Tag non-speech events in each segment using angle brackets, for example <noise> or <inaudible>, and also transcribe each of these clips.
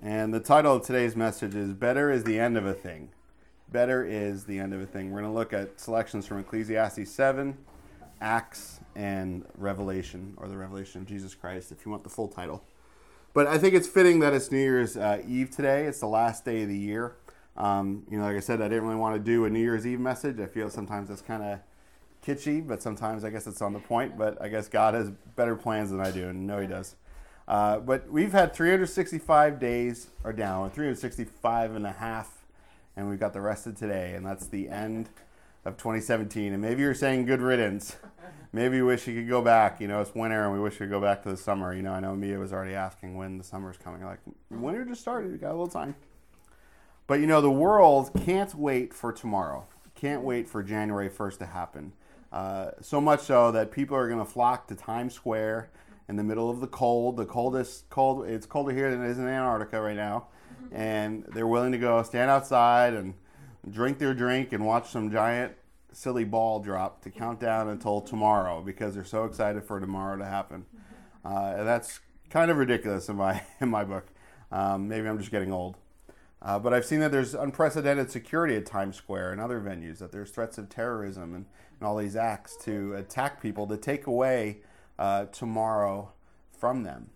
And the title of today's message is Better is the End of a Thing. Better is the End of a Thing. We're going to look at selections from Ecclesiastes 7, Acts, and Revelation, or the Revelation of Jesus Christ, if you want the full title. But I think it's fitting that it's New Year's uh, Eve today. It's the last day of the year. Um, you know, like I said, I didn't really want to do a New Year's Eve message. I feel sometimes that's kind of kitschy, but sometimes I guess it's on the point. But I guess God has better plans than I do, and no, He does. Uh, but we've had 365 days are down, 365 and a half, and we've got the rest of today, and that's the end of 2017. And maybe you're saying good riddance. Maybe you wish you could go back. You know, it's winter, and we wish we could go back to the summer. You know, I know Mia was already asking when the summer's coming. Like, winter just started. We got a little time. But you know, the world can't wait for tomorrow. Can't wait for January 1st to happen. Uh, so much so that people are going to flock to Times Square in the middle of the cold, the coldest cold. It's colder here than it is in Antarctica right now, and they're willing to go stand outside and drink their drink and watch some giant silly ball drop to count down until tomorrow because they're so excited for tomorrow to happen. Uh, and that's kind of ridiculous in my <laughs> in my book. Um, maybe I'm just getting old. Uh, but I've seen that there's unprecedented security at Times Square and other venues, that there's threats of terrorism and, and all these acts to attack people to take away uh, tomorrow from them.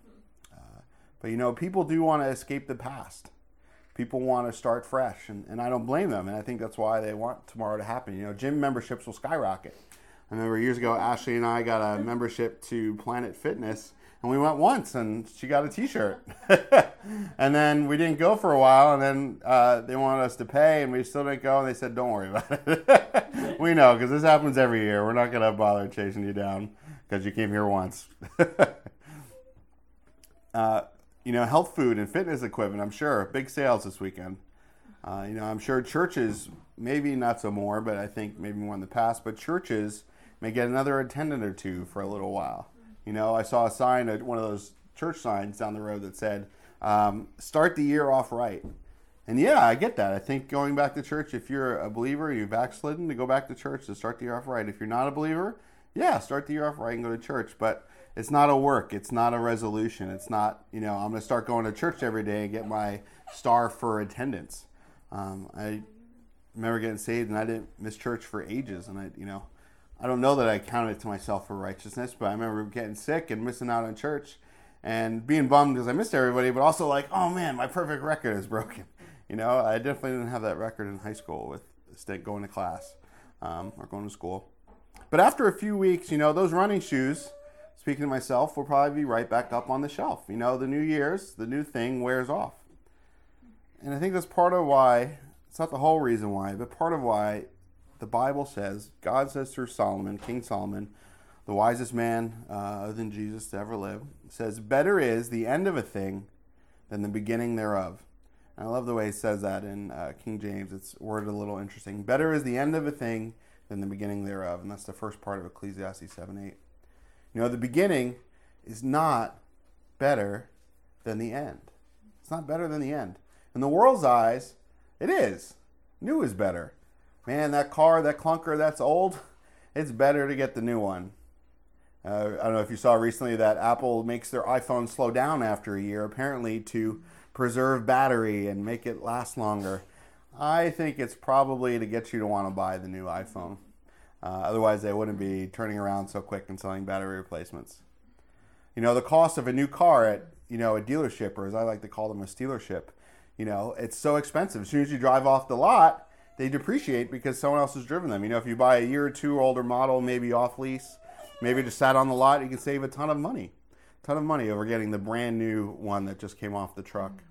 Uh, but you know, people do want to escape the past. People want to start fresh, and, and I don't blame them. And I think that's why they want tomorrow to happen. You know, gym memberships will skyrocket. I remember years ago, Ashley and I got a <laughs> membership to Planet Fitness, and we went once, and she got a T-shirt. <laughs> and then we didn't go for a while, and then uh, they wanted us to pay, and we still didn't go, and they said, "Don't worry about it. <laughs> we know because this happens every year. We're not going to bother chasing you down." Because you came here once. <laughs> uh, you know, health food and fitness equipment, I'm sure, big sales this weekend. Uh, you know, I'm sure churches, maybe not so more, but I think maybe more in the past, but churches may get another attendant or two for a little while. You know, I saw a sign at one of those church signs down the road that said, um, start the year off right. And yeah, I get that. I think going back to church, if you're a believer, you've backslidden, to go back to church to start the year off right. If you're not a believer, yeah, start the year off right and go to church. But it's not a work. It's not a resolution. It's not, you know, I'm going to start going to church every day and get my star for attendance. Um, I remember getting saved and I didn't miss church for ages. And I, you know, I don't know that I counted it to myself for righteousness, but I remember getting sick and missing out on church and being bummed because I missed everybody, but also like, oh man, my perfect record is broken. <laughs> You know, I definitely didn't have that record in high school with going to class um, or going to school. But after a few weeks, you know, those running shoes, speaking to myself, will probably be right back up on the shelf. You know, the new year's, the new thing wears off. And I think that's part of why, it's not the whole reason why, but part of why the Bible says, God says through Solomon, King Solomon, the wisest man uh, other than Jesus to ever live, says, Better is the end of a thing than the beginning thereof. And I love the way he says that in uh, King James. It's worded a little interesting. Better is the end of a thing than the beginning thereof. And that's the first part of Ecclesiastes 7 8. You know, the beginning is not better than the end. It's not better than the end. In the world's eyes, it is. New is better. Man, that car, that clunker, that's old. It's better to get the new one. Uh, I don't know if you saw recently that Apple makes their iPhone slow down after a year, apparently to preserve battery and make it last longer. I think it's probably to get you to want to buy the new iPhone. Uh, otherwise, they wouldn't be turning around so quick and selling battery replacements. You know, the cost of a new car at you know a dealership, or as I like to call them, a stealership. You know, it's so expensive. As soon as you drive off the lot, they depreciate because someone else has driven them. You know, if you buy a year or two older model, maybe off lease, maybe just sat on the lot, you can save a ton of money, a ton of money over getting the brand new one that just came off the truck.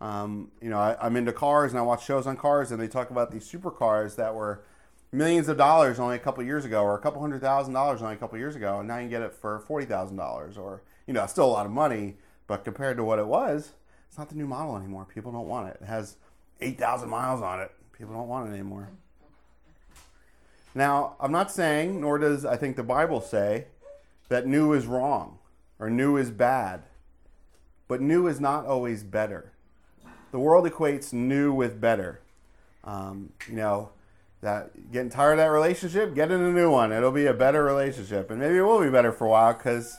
Um, you know, I, am into cars and I watch shows on cars, and they talk about these supercars that were millions of dollars only a couple years ago, or a couple hundred thousand dollars only a couple years ago, and now you can get it for forty thousand dollars, or you know, still a lot of money, but compared to what it was, it's not the new model anymore. People don't want it. It has eight thousand miles on it. People don't want it anymore. Now, I'm not saying, nor does I think the Bible say, that new is wrong or new is bad. But new is not always better the world equates new with better. Um, you know, that getting tired of that relationship, get in a new one. It'll be a better relationship, and maybe it will be better for a while because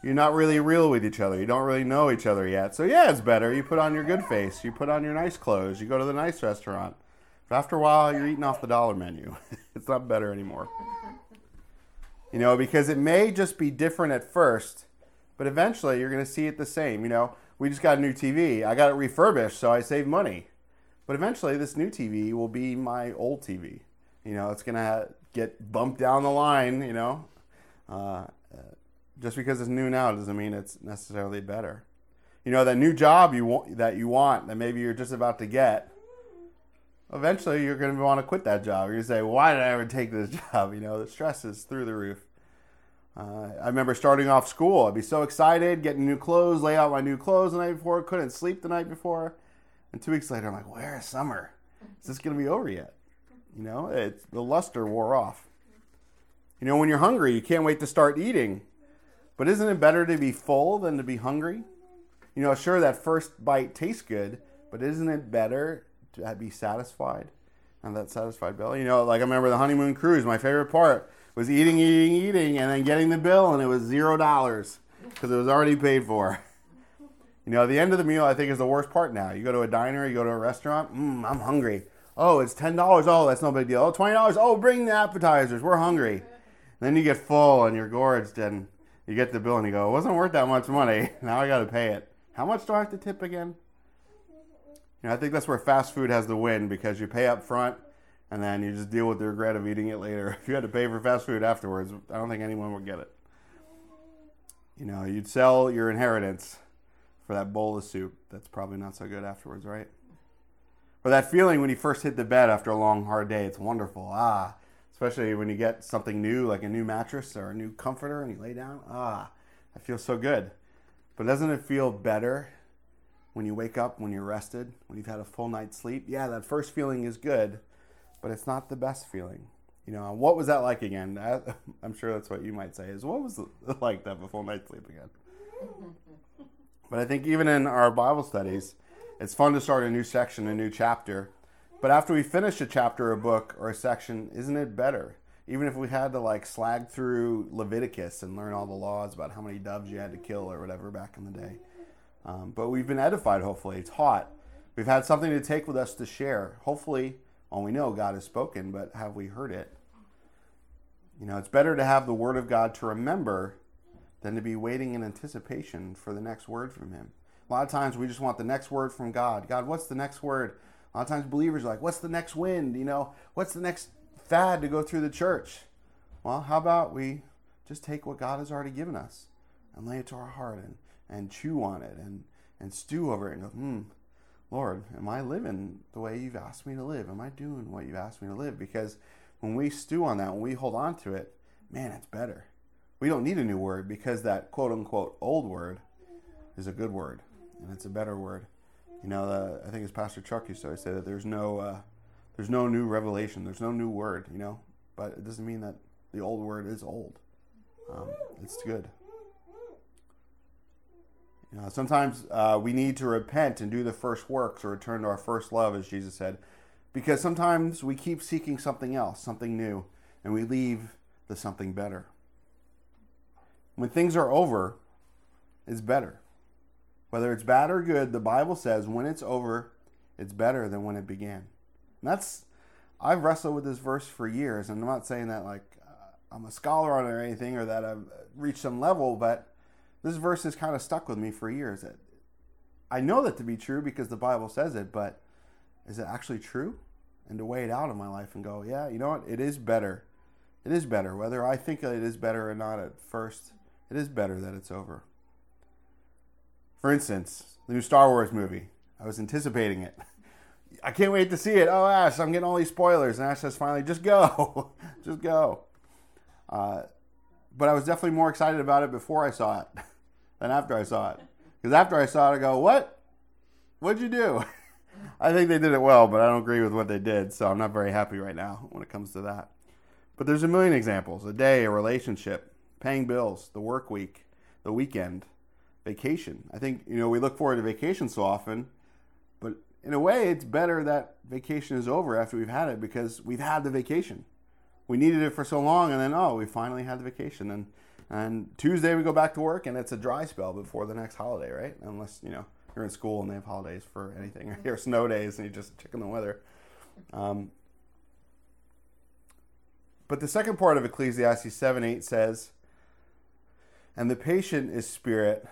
you're not really real with each other. You don't really know each other yet. So yeah, it's better. You put on your good face. You put on your nice clothes. You go to the nice restaurant. But after a while, you're eating off the dollar menu. <laughs> it's not better anymore. You know, because it may just be different at first, but eventually you're going to see it the same. You know, we just got a new TV. I got it refurbished, so I save money. But eventually, this new TV will be my old TV. You know, it's to get bumped down the line, you know. Uh, just because it's new now doesn't mean it's necessarily better. You know, that new job you want, that you want, that maybe you're just about to get, eventually you're to want to quit that job. You're to say, why did I ever take this <laughs> job? You know, the stress is through the roof. Uh, I remember starting off school. I'd be so excited, getting new clothes, lay out my new clothes the night before, couldn't sleep the night before. And two weeks later, I'm like, where is summer? Is this going to be over yet? You know, the luster wore off. You know, when you're hungry, you can't wait to start eating. But isn't it better to be full than to be hungry? You know, sure, that first bite tastes good, but isn't it better to be satisfied and that satisfied belly? You know, like I remember the honeymoon cruise, my favorite part was eating, eating, eating, and then getting the bill, and it was zero dollars because it was already paid for. You know, the end of the meal, I think, is the worst part now. You go to a diner, you go to a restaurant, mmm, I'm hungry. Oh, it's $10. Oh, that's no big deal. Oh, $20. Oh, bring the appetizers. We're hungry. And then you get full and you're gorged, and you get the bill and you go, it wasn't worth that much money. <laughs> Now I got to pay it. How much do I have to tip again? You know, I think that's where fast food has the win because you pay up front and then you just deal with the regret of eating it later. <laughs> If you had to pay for fast food afterwards, I don't think anyone would get it. You know, you'd sell your inheritance for that bowl of soup. That's probably not so good afterwards, right? But that feeling when you first hit the bed after a long, hard day. It's wonderful. Ah, especially when you get something new, like a new mattress or a new comforter, and you lay down. Ah, that feels so good. But doesn't it feel better when you wake up, when you're rested, when you've had a full night's sleep? Yeah, that first feeling is good, but it's not the best feeling. You know, what was that like again? <laughs> I'm sure that's what you might say is what was it <laughs> like to have a full night's sleep again? <laughs> But I think even in our Bible studies, it's fun to start a new section, a new chapter. But after we finish a chapter, a book, or a section, isn't it better? Even if we had to like slag through Leviticus and learn all the laws about how many doves you had to kill or whatever back in the day. Um, but we've been edified, hopefully. Taught. We've had something to take with us to share. Hopefully, all we know, God has spoken, but have we heard it? You know, it's better to have the Word of God to remember than to be waiting in anticipation for the next word from Him. A lot of times we just want the next word from God. God, what's the next word? A lot of times believers are like, what's the next wind? You know, what's the next fad to go through the church? Well, how about we just take what God has already given us and lay it to our heart and, and chew on it and, and stew over it and go, hmm, Lord, am I living the way you've asked me to live? Am I doing what you've asked me to live? Because when we stew on that, when we hold on to it, man, it's better. We don't need a new word because that quote unquote old word is a good word and it's a better word. You know, uh, I think as Pastor Chuck used to always say that there's no uh, there's no new revelation, there's no new word. You know, but it doesn't mean that the old word is old. Um, it's good. You know, sometimes uh, we need to repent and do the first works or return to our first love, as Jesus said, because sometimes we keep seeking something else, something new, and we leave the something better. When things are over, it's better. Whether it's bad or good, the Bible says when it's over, it's better than when it began. And that's, I've wrestled with this verse for years, and I'm not saying that like uh, I'm a scholar on it or anything or that I've reached some level, but this verse has kind of stuck with me for years. I know that to be true because the Bible says it, but is it actually true? And to weigh it out in my life and go, yeah, you know what? It is better. It is better. Whether I think it is better or not at first, it is better that it's over. For instance, the new Star Wars movie. I was anticipating it. <laughs> I can't wait to see it. Oh, Ash, I'm getting all these spoilers. And Ash says finally, just go. <laughs> just go. Uh, but I was definitely more excited about it before I saw it <laughs> than after I saw it. Because after I saw it, I go, what? What'd you do? <laughs> I think they did it well, but I don't agree with what they did. So I'm not very happy right now when it comes to that. But there's a million examples a day, a relationship, paying bills, the work week, the weekend vacation. I think, you know, we look forward to vacation so often, but in a way, it's better that vacation is over after we've had it because we've had the vacation. We needed it for so long, and then, oh, we finally had the vacation. And And Tuesday we go back to work, and it's a dry spell before the next holiday, right? Unless you know you're in school and they have holidays for anything, or your snow days, and you just checking the weather. Um, but the second part of Ecclesiastes 7 8 says, And the patient is spirit,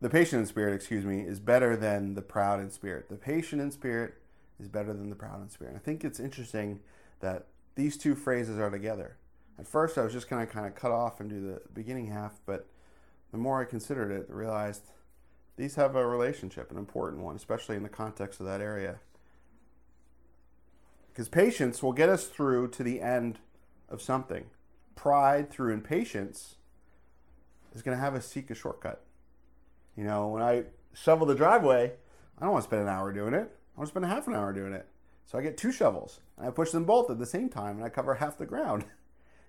the patient in spirit, excuse me, is better than the proud in spirit. The patient in spirit is better than the proud in spirit. And I think it's interesting that these two phrases are together. At first, I was just going to kind of cut off and do the beginning half, but the more I considered it, I realized these have a relationship, an important one, especially in the context of that area. Because patience will get us through to the end of something. Pride through impatience is going to have us seek a shortcut. You know, when I shovel the driveway, I don't want to spend an hour doing it. I want to spend a half an hour doing it. So I get two shovels. And I push them both at the same time and I cover half the ground. <laughs>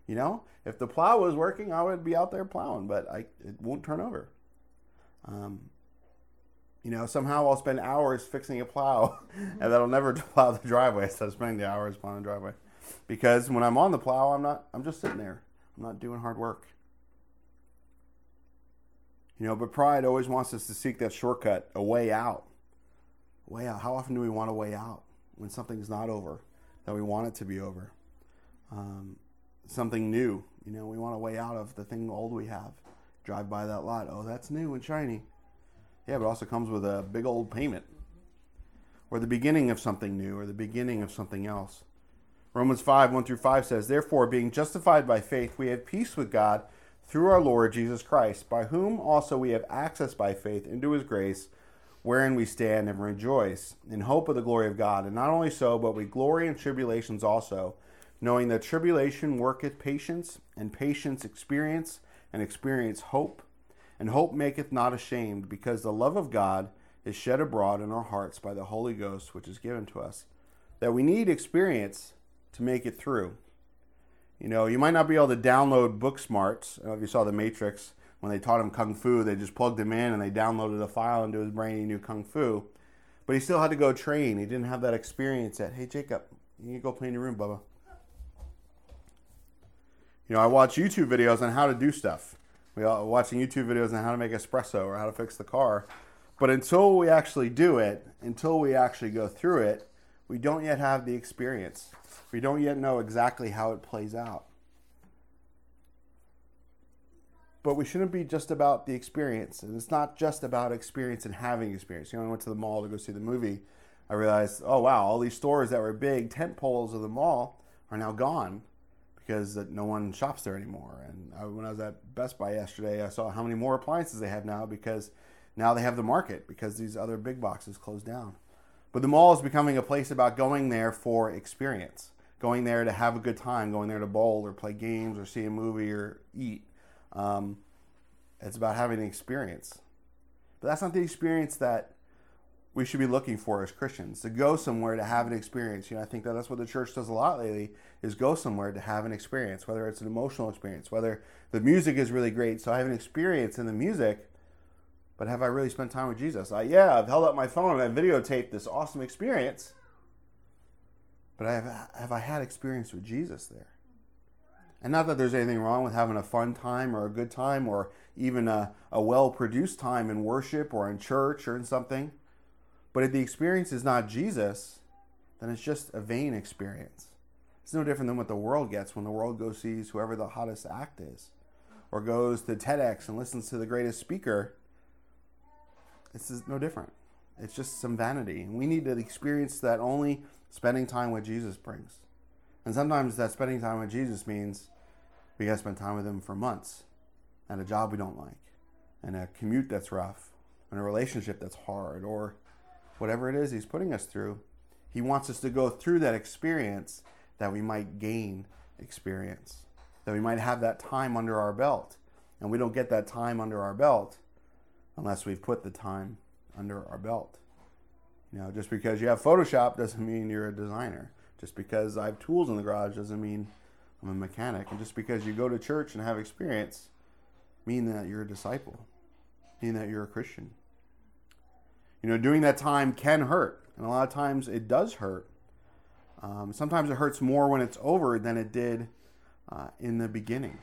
you know, if the plow was working, I would be out there plowing, but I, it won't turn over. Um, you know, somehow I'll spend hours fixing a plow <laughs> and that'll never <laughs> plow the driveway instead of spending the hours plowing the driveway. Because when I'm on the plow, I'm not, I'm just sitting there. I'm not doing hard work. You know, but pride always wants us to seek that shortcut, a way out. Way out. How often do we want a way out when something's not over, that we want it to be over? Um, something new. You know, we want a way out of the thing old we have. Drive by that lot. Oh, that's new and shiny. Yeah, but also comes with a big old payment. Or the beginning of something new, or the beginning of something else. Romans 5, 1 through 5 says, Therefore, being justified by faith, we have peace with God through our Lord Jesus Christ, by whom also we have access by faith into his grace, wherein we stand and rejoice in hope of the glory of God. And not only so, but we glory in tribulations also, knowing that tribulation worketh patience, and patience experience, and experience hope. And hope maketh not ashamed, because the love of God is shed abroad in our hearts by the Holy Ghost, which is given to us. That we need experience to make it through. You know, you might not be able to download book smarts. if you saw The Matrix, when they taught him Kung Fu, they just plugged him in and they downloaded a file into his brain. He knew Kung Fu. But he still had to go train. He didn't have that experience that, hey, Jacob, you need to go play in your room, Bubba. You know, I watch YouTube videos on how to do stuff. We are watching YouTube videos on how to make espresso or how to fix the car. But until we actually do it, until we actually go through it, we don't yet have the experience. We don't yet know exactly how it plays out. But we shouldn't be just about the experience. And it's not just about experience and having experience. You know, I went to the mall to go see the movie. I realized, oh, wow, all these stores that were big tent poles of the mall are now gone because that no one shops there anymore. And I, when I was at Best Buy yesterday, I saw how many more appliances they have now because now they have the market because these other big boxes closed down. But the mall is becoming a place about going there for experience, going there to have a good time, going there to bowl or play games or see a movie or eat. Um, it's about having an experience. But that's not the experience that we should be looking for as Christians to go somewhere to have an experience. You know, I think that that's what the church does a lot lately is go somewhere to have an experience, whether it's an emotional experience, whether the music is really great. So I have an experience in the music, but have I really spent time with Jesus? I, yeah, I've held up my phone and I've videotaped this awesome experience. But I have, have I had experience with Jesus there? And not that there's anything wrong with having a fun time or a good time or even a, a well produced time in worship or in church or in something. But if the experience is not Jesus, then it's just a vain experience. It's no different than what the world gets when the world goes sees whoever the hottest act is or goes to TEDx and listens to the greatest speaker this is no different. It's just some vanity. And we need to experience that only spending time with Jesus brings. And sometimes that spending time with Jesus means we got to spend time with Him for months and a job we don't like, and a commute that's rough, and a relationship that's hard, or whatever it is He's putting us through. He wants us to go through that experience that we might gain experience, that we might have that time under our belt. And we don't get that time under our belt unless we've put the time under our belt. You know, just because you have Photoshop doesn't mean you're a designer. Just because I have tools in the garage doesn't mean I'm a mechanic. And just because you go to church and have experience mean that you're a disciple, mean that you're a Christian. You know, doing that time can hurt, and a lot of times it does hurt. Um, sometimes it hurts more when it's over than it did uh, in the beginning.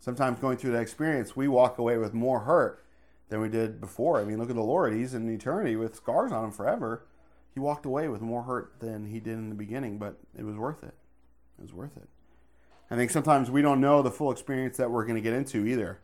sometimes going through that experience, we walk away with more hurt than we did before. I mean, look at the Lord. He's in eternity with scars on him forever. He walked away with more hurt than he did in the beginning, but it was worth it. It was worth it. I think sometimes we don't know the full experience that we're going to get into either.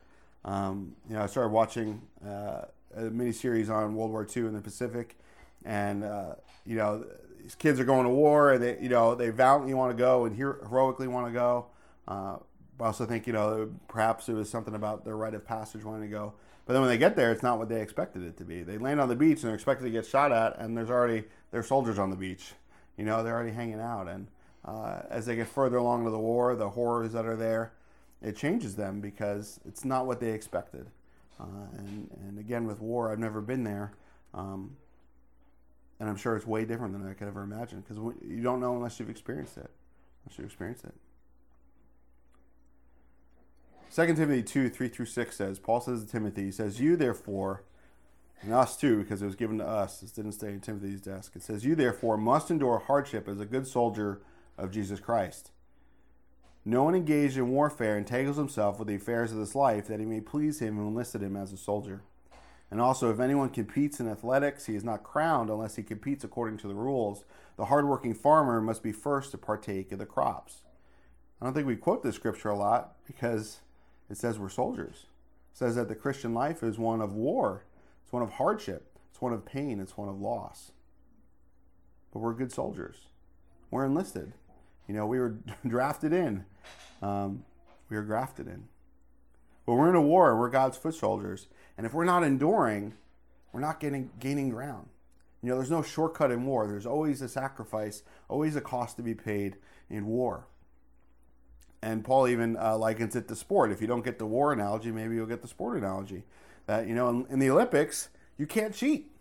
Um, you know, I started watching uh, a mini series on World War II in the Pacific, and uh, you know, these kids are going to war, and they, you know, they valiantly want to go and heroically want to go. Uh, I also think, you know, perhaps it was something about their rite of passage wanting to go. But then when they get there, it's not what they expected it to be. They land on the beach and they're expected to get shot at, and there's already there's soldiers on the beach. You know, they're already hanging out. And uh, as they get further along to the war, the horrors that are there, it changes them because it's not what they expected. Uh, and, and again, with war, I've never been there. Um, and I'm sure it's way different than I could ever imagine because you don't know unless you've experienced it. Unless you've experienced it. 2 Timothy 2 3 through 6 says, Paul says to Timothy, he says, You therefore, and us too, because it was given to us, this didn't stay in Timothy's desk. It says, You therefore must endure hardship as a good soldier of Jesus Christ. No one engaged in warfare entangles himself with the affairs of this life that he may please him who enlisted him as a soldier. And also, if anyone competes in athletics, he is not crowned unless he competes according to the rules. The hardworking farmer must be first to partake of the crops. I don't think we quote this scripture a lot because it says we're soldiers. It says that the Christian life is one of war, it's one of hardship, it's one of pain, it's one of loss. But we're good soldiers. We're enlisted. You know, we were <laughs> drafted in, um, we were grafted in. But we're in a war, we're God's foot soldiers. And if we're not enduring, we're not getting gaining ground. You know, there's no shortcut in war. There's always a sacrifice, always a cost to be paid in war. And Paul even uh, likens it to sport. If you don't get the war analogy, maybe you'll get the sport analogy. That, you know, in, in the Olympics, you can't cheat.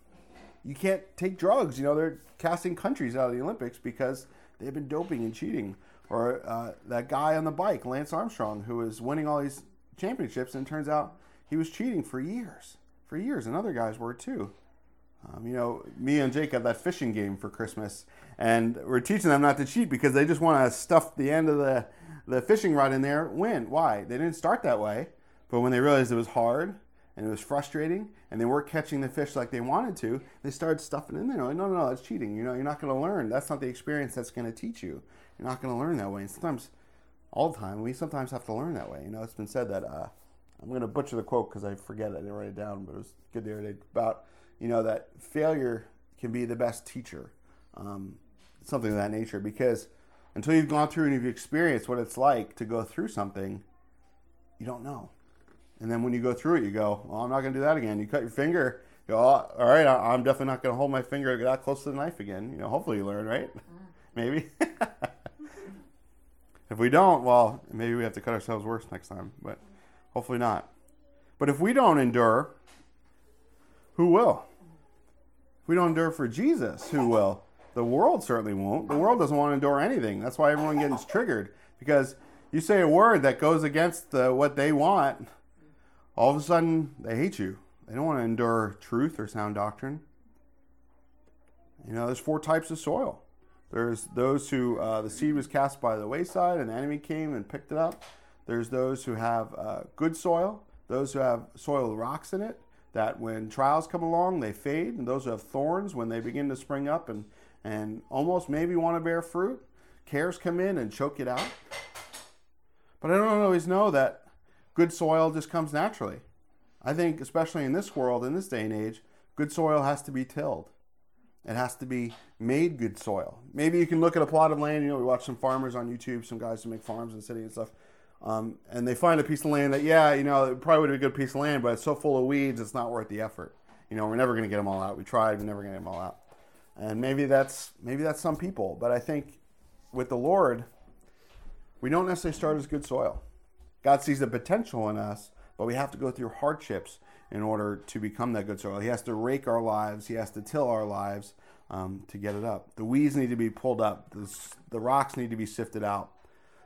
You can't take drugs. You know, they're casting countries out of the Olympics because they've been doping and cheating. Or uh, that guy on the bike, Lance Armstrong, who is winning all these championships, and turns out he was cheating for years. For years, and other guys were too. Um, you know, me and Jake had that fishing game for Christmas, and we're teaching them not to cheat because they just want to stuff the end of the, the fishing rod in there, win. Why? They didn't start that way, but when they realized it was hard and it was frustrating and they weren't catching the fish like they wanted to, they started stuffing in there. Like, no, no, no, that's cheating. You know, you're not going to learn. That's not the experience that's going to teach you. You're not going to learn that way. And sometimes, all the time, we sometimes have to learn that way. You know, it's been said that uh, I'm going to butcher the quote because I forget it. I didn't write it down, but it was good the other day about you know that failure can be the best teacher, um, something of that nature. Because until you've gone through and you've experienced what it's like to go through something, you don't know. And then when you go through it, you go, "Well, I'm not going to do that again." You cut your finger. You go, oh, "All right, I'm definitely not going to hold my finger that close to the knife again." You know, hopefully you learn, right? Mm. Maybe. <laughs> if we don't, well, maybe we have to cut ourselves worse next time. But hopefully not. But if we don't endure, who will? If we don't endure for Jesus, who will? The world certainly won't. The world doesn't want to endure anything. That's why everyone gets triggered. Because you say a word that goes against uh, what they want, all of a sudden they hate you. They don't want to endure truth or sound doctrine. You know, there's four types of soil. There's those who uh, the seed was cast by the wayside and the enemy came and picked it up. There's those who have uh, good soil, those who have soil with rocks in it, that when trials come along, they fade, and those who have thorns, when they begin to spring up and, and almost maybe want to bear fruit, cares come in and choke it out. But I don't always know that good soil just comes naturally. I think, especially in this world, in this day and age, good soil has to be tilled. It has to be made good soil. Maybe you can look at a plot of land. You know, we watch some farmers on YouTube, some guys who make farms in the city and stuff. Um, and they find a piece of land that, yeah, you know, it probably would be a good piece of land, but it's so full of weeds, it's not worth the effort. You know, we're never going to get them all out. We tried, we're never going to get them all out. And maybe that's maybe that's some people, but I think with the Lord, we don't necessarily start as good soil. God sees the potential in us, but we have to go through hardships in order to become that good soil. He has to rake our lives. He has to till our lives um, to get it up. The weeds need to be pulled up. The, the rocks need to be sifted out.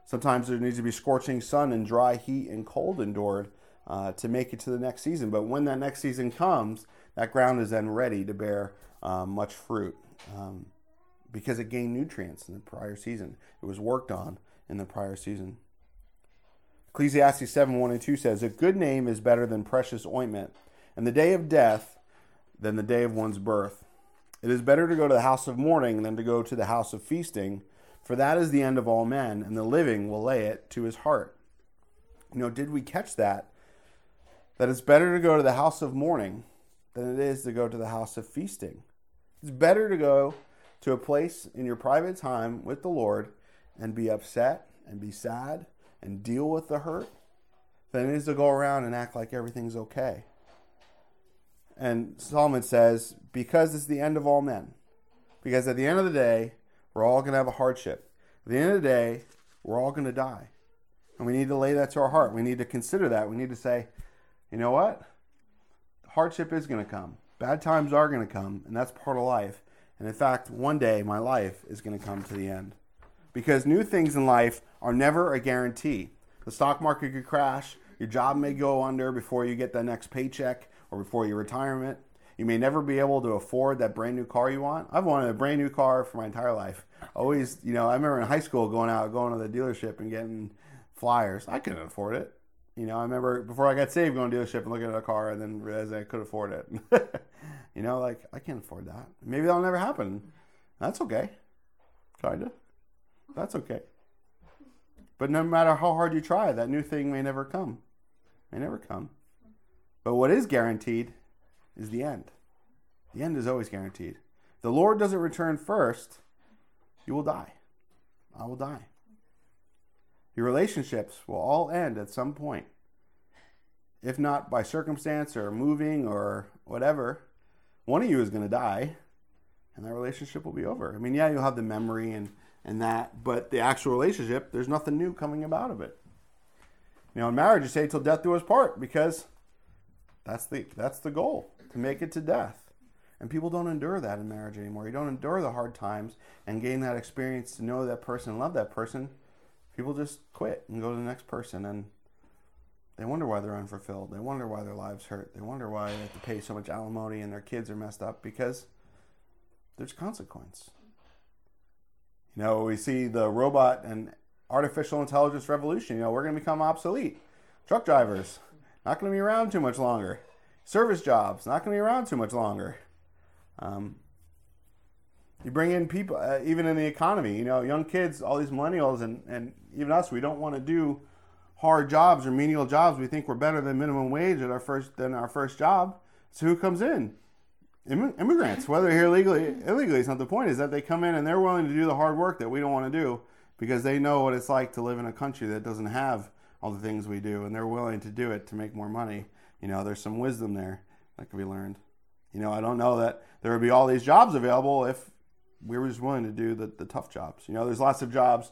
Sometimes there needs to be scorching sun and dry heat and cold endured uh, to make it to the next season. But when that next season comes, that ground is then ready to bear uh, much fruit um, because it gained nutrients in the prior season. It was worked on in the prior season. Ecclesiastes 7 1 and 2 says, A good name is better than precious ointment, and the day of death than the day of one's birth. It is better to go to the house of mourning than to go to the house of feasting, for that is the end of all men, and the living will lay it to his heart. You know, did we catch that? That it's better to go to the house of mourning than it is to go to the house of feasting. It's better to go to a place in your private time with the Lord and be upset and be sad and deal with the hurt than it is to go around and act like everything's okay. And Solomon says, because it's the end of all men. Because at the end of the day, we're all going to have a hardship. At the end of the day, we're all going to die. And we need to lay that to our heart. We need to consider that. We need to say, you know what? Hardship is going to come. Bad times are going to come, and that's part of life. And in fact, one day my life is going to come to the end. Because new things in life are never a guarantee. The stock market could crash, your job may go under before you get the next paycheck or before your retirement. You may never be able to afford that brand new car you want. I've wanted a brand new car for my entire life. Always, you know, I remember in high school going out, going to the dealership and getting flyers. I couldn't afford it. You know, I remember before I got saved going to dealership and looking at a car and then realizing I could afford it. <laughs> you know, like I can't afford that. Maybe that'll never happen. That's okay. Kinda. That's okay. But no matter how hard you try, that new thing may never come. May never come. But what is guaranteed is the end. The end is always guaranteed. The Lord doesn't return first, you will die. I will die. Your relationships will all end at some point. If not by circumstance or moving or whatever, one of you is going to die and that relationship will be over. I mean, yeah, you'll have the memory and, and that, but the actual relationship, there's nothing new coming about of it. You know, in marriage, you say till death do us part because that's the that's the goal to make it to death. And people don't endure that in marriage anymore. You don't endure the hard times and gain that experience to know that person, love that person. People just quit and go to the next person and they wonder why they're unfulfilled. They wonder why their lives hurt. They wonder why they have to pay so much alimony and their kids are messed up because there's consequence. You know, we see the robot and artificial intelligence revolution. You know, we're going to become obsolete. Truck drivers, not going to be around too much longer. Service jobs, not going to be around too much longer. Um, you bring in people, uh, even in the economy, you know, young kids, all these millennials, and, and even us, we don't want to do hard jobs or menial jobs. We think we're better than minimum wage at our first than our first job. So who comes in? Immigrants, whether here legally, illegally, it's not the point. Is that they come in and they're willing to do the hard work that we don't want to do because they know what it's like to live in a country that doesn't have all the things we do, and they're willing to do it to make more money. You know, there's some wisdom there that could be learned. You know, I don't know that there would be all these jobs available if we were just willing to do the, the tough jobs. You know, there's lots of jobs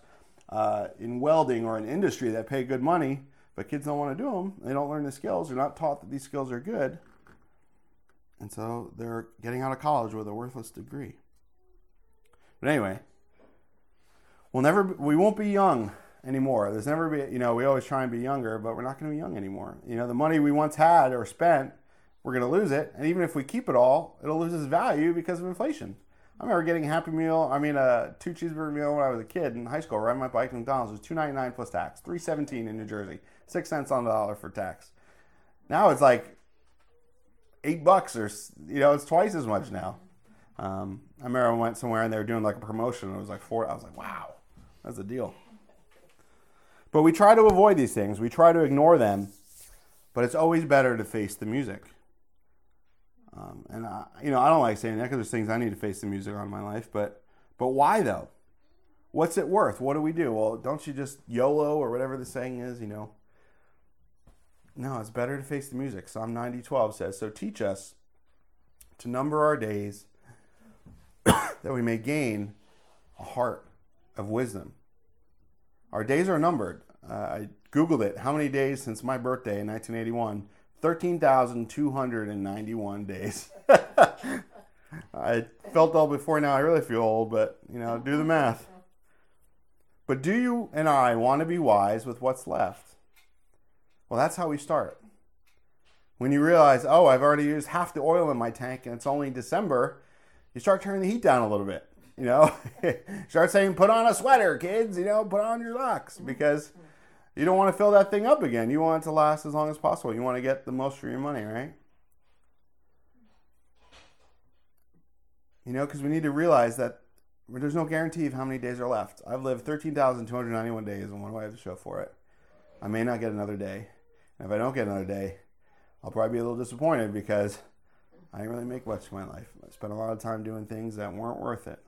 uh, in welding or in industry that pay good money, but kids don't want to do them. They don't learn the skills. They're not taught that these skills are good. And so they're getting out of college with a worthless degree. But anyway, we'll never, we won't be young anymore. There's never be, you know, we always try and be younger, but we're not going to be young anymore. You know, the money we once had or spent, we're going to lose it. And even if we keep it all, it'll lose its value because of inflation. I remember getting a Happy Meal, I mean, a two cheeseburger meal when I was a kid in high school, riding my bike to McDonald's. Was two ninety nine plus tax, three seventeen in New Jersey, six cents on the dollar for tax. Now it's like eight bucks, or you know, it's twice as much now. Um, I remember I went somewhere and they were doing like a promotion. It was like four. I was like, wow, that's a deal. But we try to avoid these things. We try to ignore them. But it's always better to face the music. Um, and I, you know, I don't like saying that because there's things I need to face the music on in my life. But but why though? What's it worth? What do we do? Well, don't you just YOLO or whatever the saying is? You know. No, it's better to face the music. Psalm 90:12 says, "So teach us to number our days, <coughs> that we may gain a heart of wisdom." Our days are numbered. Uh, I Googled it. How many days since my birthday in 1981? 13,291 days. <laughs> I felt old before now. I really feel old, but you know, do the math. But do you and I want to be wise with what's left? Well, that's how we start. When you realize, oh, I've already used half the oil in my tank and it's only December, you start turning the heat down a little bit. You know, <laughs> start saying, put on a sweater, kids, you know, put on your socks mm-hmm. because You don't want to fill that thing up again. You want it to last as long as possible. You want to get the most for your money, right? You know, because we need to realize that there's no guarantee of how many days are left. I've lived 13,291 days, and what do I have to show for it? I may not get another day. And if I don't get another day, I'll probably be a little disappointed because I didn't really make much of my life. I spent a lot of time doing things that weren't worth it.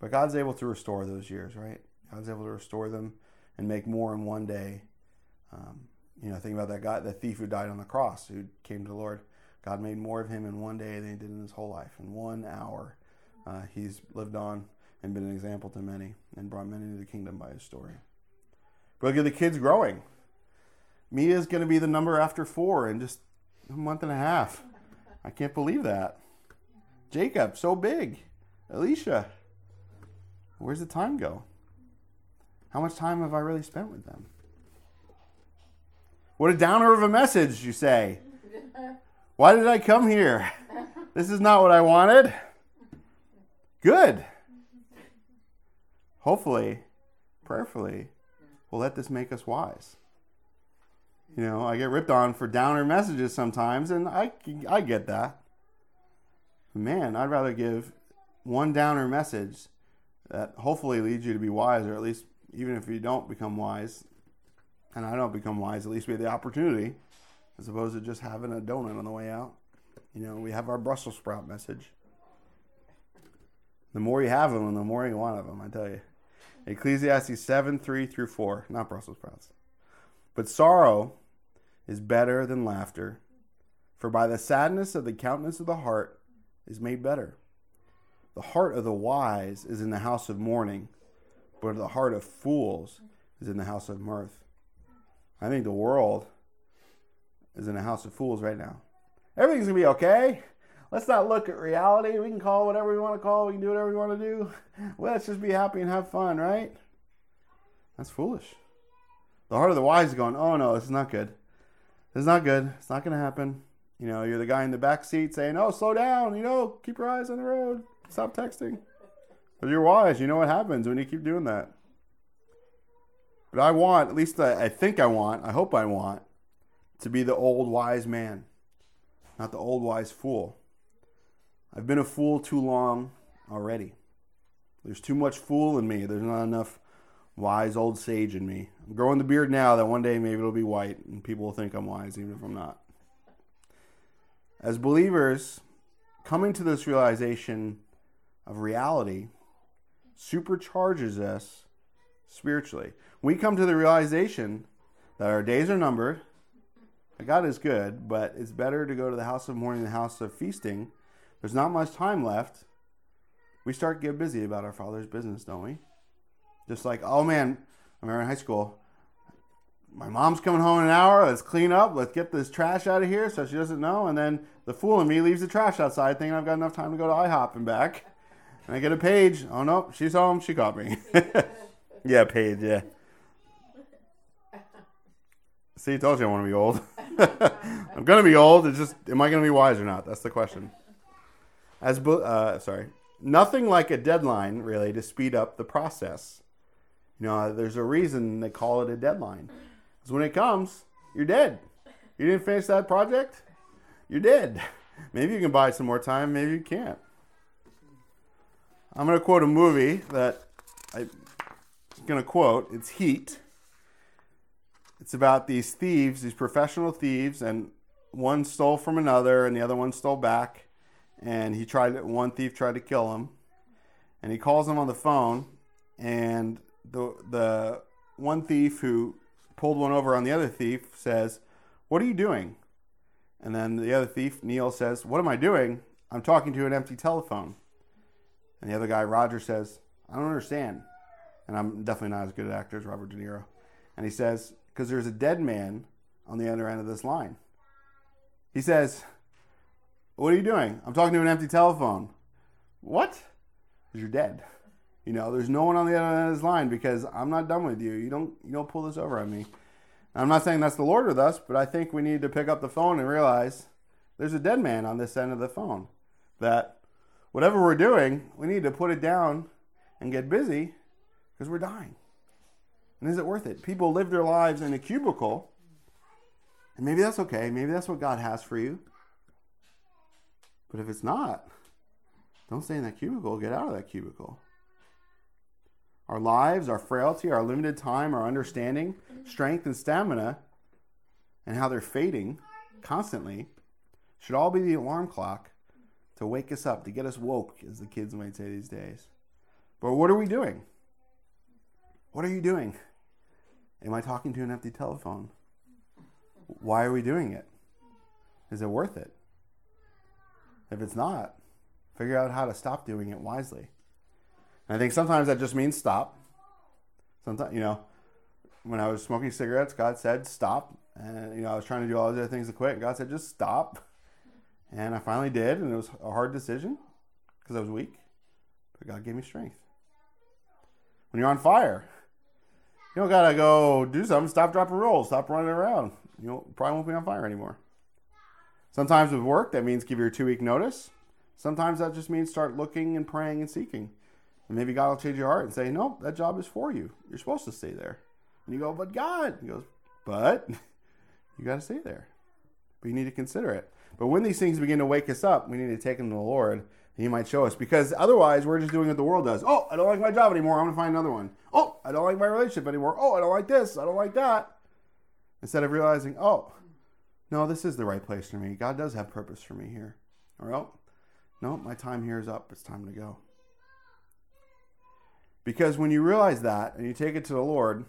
But God's able to restore those years, right? God's able to restore them and make more in one day. Um, you know, think about that guy, the thief who died on the cross, who came to the Lord. God made more of him in one day than he did in his whole life. In one hour, uh, he's lived on and been an example to many and brought many into the kingdom by his story. But look at the kids growing. Mia's going to be the number after four in just a month and a half. I can't believe that. Jacob, so big. Alicia, where's the time go? How much time have I really spent with them? What a downer of a message, you say. Why did I come here? This is not what I wanted. Good. Hopefully, prayerfully, we'll let this make us wise. You know, I get ripped on for downer messages sometimes, and I, I get that. Man, I'd rather give one downer message that hopefully leads you to be wise, or at least even if you don't become wise, and I don't become wise, at least we have the opportunity, as opposed to just having a donut on the way out. You know, we have our Brussels sprout message. The more you have them, the more you want of them, I tell you. Ecclesiastes 7 3 through 4, not Brussels sprouts. But sorrow is better than laughter, for by the sadness of the countenance of the heart is made better. The heart of the wise is in the house of mourning, but the heart of fools is in the house of mirth. I think the world is in a house of fools right now. Everything's gonna be okay. Let's not look at reality. We can call whatever we want to call. We can do whatever we want to do. <laughs> Let's just be happy and have fun, right? That's foolish. The heart of the wise is going, oh no, this is not good. This is not good. It's not going to happen. You know, you're the guy in the back seat saying, oh, slow down. You know, keep your eyes on the road. Stop texting. But you're wise. You know what happens when you keep doing that. But I want, at least I, I think I want, I hope I want, to be the old wise man, not the old wise fool. I've been a fool too long already. There's too much fool in me. There's not enough wise old sage in me. I'm growing the beard now that one day maybe it'll be white and people will think I'm wise even if I'm not. As believers, coming to this realization of reality supercharges us spiritually. We come to the realization that our days are numbered, that God is good, but it's better to go to the house of mourning than the house of feasting there's not much time left. We start get busy about our Father's business, don't we? Just like, oh man, I remember in high school, my mom's coming home in an hour. Let's clean up. Let's get this trash out of here so she doesn't know. And then the fool in me leaves the trash outside, thinking I've got enough time to go to IHOP and back. And I get a page. Oh no, she's home. She caught me. <laughs> yeah, page. Yeah. See, I told you I want to be old. <laughs> I'm gonna be old. It's just, am I gonna be wise or not? That's the question. As uh, sorry, nothing like a deadline really to speed up the process. You know, there's a reason they call it a deadline. Because when it comes, you're dead. You didn't finish that project, you're dead. <laughs> Maybe you can buy some more time, maybe you can't. I'm going to quote a movie that I'm going to quote. It's Heat. It's about these thieves, these professional thieves, and one stole from another, and the other one stole back and he tried one thief tried to kill him and he calls him on the phone and the the one thief who pulled one over on the other thief says what are you doing and then the other thief neil says what am i doing i'm talking to an empty telephone and the other guy roger says i don't understand and i'm definitely not as good an actor as robert de niro and he says because there's a dead man on the other end of this line he says what are you doing? I'm talking to an empty telephone. What? Because you're dead. You know, there's no one on the other end of this line because I'm not done with you. You don't you don't pull this over on me. I'm not saying that's the Lord with us, but I think we need to pick up the phone and realize there's a dead man on this end of the phone. That whatever we're doing, we need to put it down and get busy because we're dying. And is it worth it? People live their lives in a cubicle, and maybe that's okay. Maybe that's what God has for you. But if it's not, don't stay in that cubicle. Get out of that cubicle. Our lives, our frailty, our limited time, our understanding, mm-hmm. strength, and stamina, and how they're fading constantly should all be the alarm clock to wake us up, to get us woke, as the kids might say these days. But what are we doing? What are you doing? Am I talking to an empty telephone? Why are we doing it? Is it worth it? If it's not, figure out how to stop doing it wisely. And I think sometimes that just means stop. Sometimes, you know, when I was smoking cigarettes, God said stop. And, you know, I was trying to do all these other things to quit. And God said just stop. And I finally did. And it was a hard decision because I was weak. But God gave me strength. When you're on fire, you don't gotta go do something. Stop, dropping rolls. Stop running around. You probably won't be on fire anymore. Sometimes with work, that means give your two week notice. Sometimes that just means start looking and praying and seeking. And maybe God will change your heart and say, No, that job is for you. You're supposed to stay there. And you go, But God. He goes, But <laughs> you got to stay there. But you need to consider it. But when these things begin to wake us up, we need to take them to the Lord. And He might show us. Because otherwise, we're just doing what the world does. Oh, I don't like my job anymore. I'm going to find another one. Oh, I don't like my relationship anymore. Oh, I don't like this. I don't like that. Instead of realizing, oh, no, this is the right place for me. God does have purpose for me here. Or, oh, no, my time here is up. It's time to go. Because when you realize that and you take it to the Lord,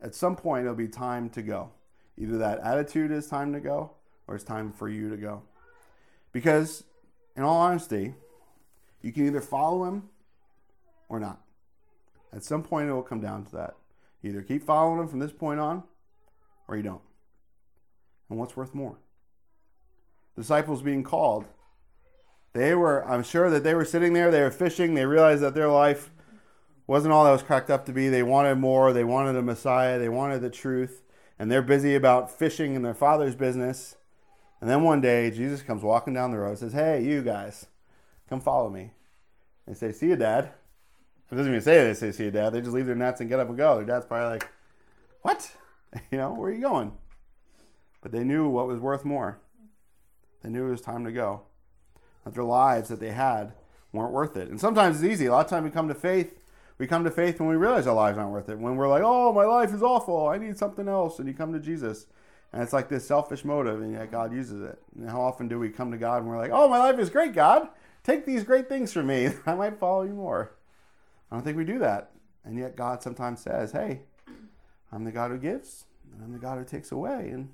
at some point it'll be time to go. Either that attitude is time to go or it's time for you to go. Because, in all honesty, you can either follow him or not. At some point, it will come down to that. You either keep following him from this point on or you don't. And what's worth more? Disciples being called. They were, I'm sure that they were sitting there, they were fishing, they realized that their life wasn't all that was cracked up to be. They wanted more. They wanted a Messiah. They wanted the truth. And they're busy about fishing in their father's business. And then one day, Jesus comes walking down the road and says, Hey, you guys, come follow me. They say, See you, Dad. It doesn't even say they say, See you, Dad. They just leave their nets and get up and go. Their dad's probably like, What? <laughs> You know, where are you going? But they knew what was worth more. They knew it was time to go. That their lives that they had weren't worth it. And sometimes it's easy. A lot of times we come to faith we come to faith when we realize our lives aren't worth it. When we're like, oh, my life is awful. I need something else. And you come to Jesus. And it's like this selfish motive, and yet God uses it. And how often do we come to God and we're like, oh, my life is great, God. Take these great things from me. <laughs> I might follow you more. I don't think we do that. And yet God sometimes says, hey, I'm the God who gives, and I'm the God who takes away. And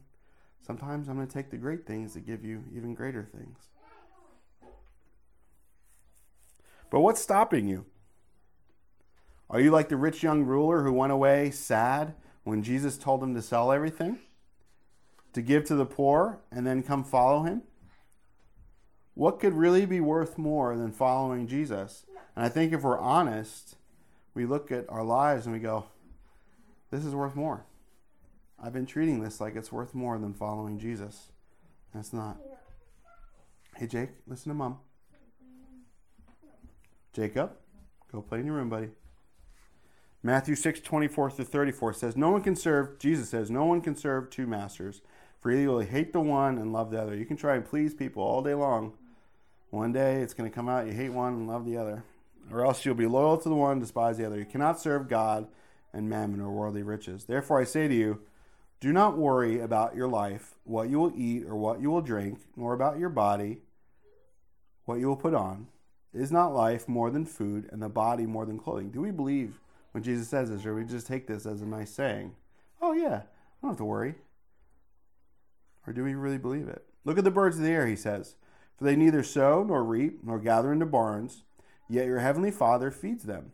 sometimes I'm going to take the great things to give you even greater things. But what's stopping you? Are you like the rich young ruler who went away sad when Jesus told him to sell everything, to give to the poor, and then come follow him? What could really be worth more than following Jesus? And I think if we're honest, we look at our lives and we go, this is worth more. I've been treating this like it's worth more than following Jesus. That's not. Hey, Jake, listen to mom. Jacob, go play in your room, buddy. Matthew 6, 24 through 34 says, No one can serve, Jesus says, no one can serve two masters. For either you will hate the one and love the other. You can try and please people all day long. One day it's going to come out you hate one and love the other. Or else you'll be loyal to the one despise the other. You cannot serve God and mammon or worldly riches. Therefore I say to you, do not worry about your life, what you will eat or what you will drink, nor about your body, what you will put on. Is not life more than food and the body more than clothing? Do we believe when Jesus says this, or we just take this as a nice saying? Oh, yeah, I don't have to worry. Or do we really believe it? Look at the birds of the air, he says. For they neither sow nor reap nor gather into barns, yet your heavenly Father feeds them.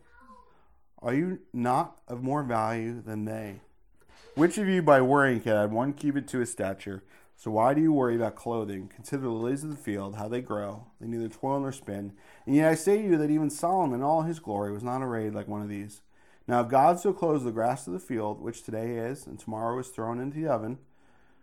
Are you not of more value than they? Which of you by worrying can add one cubit to his stature? So why do you worry about clothing? Consider the lilies of the field, how they grow. They neither toil nor spin. And yet I say to you that even Solomon in all his glory was not arrayed like one of these. Now, if God so clothes the grass of the field, which today is, and tomorrow is thrown into the oven,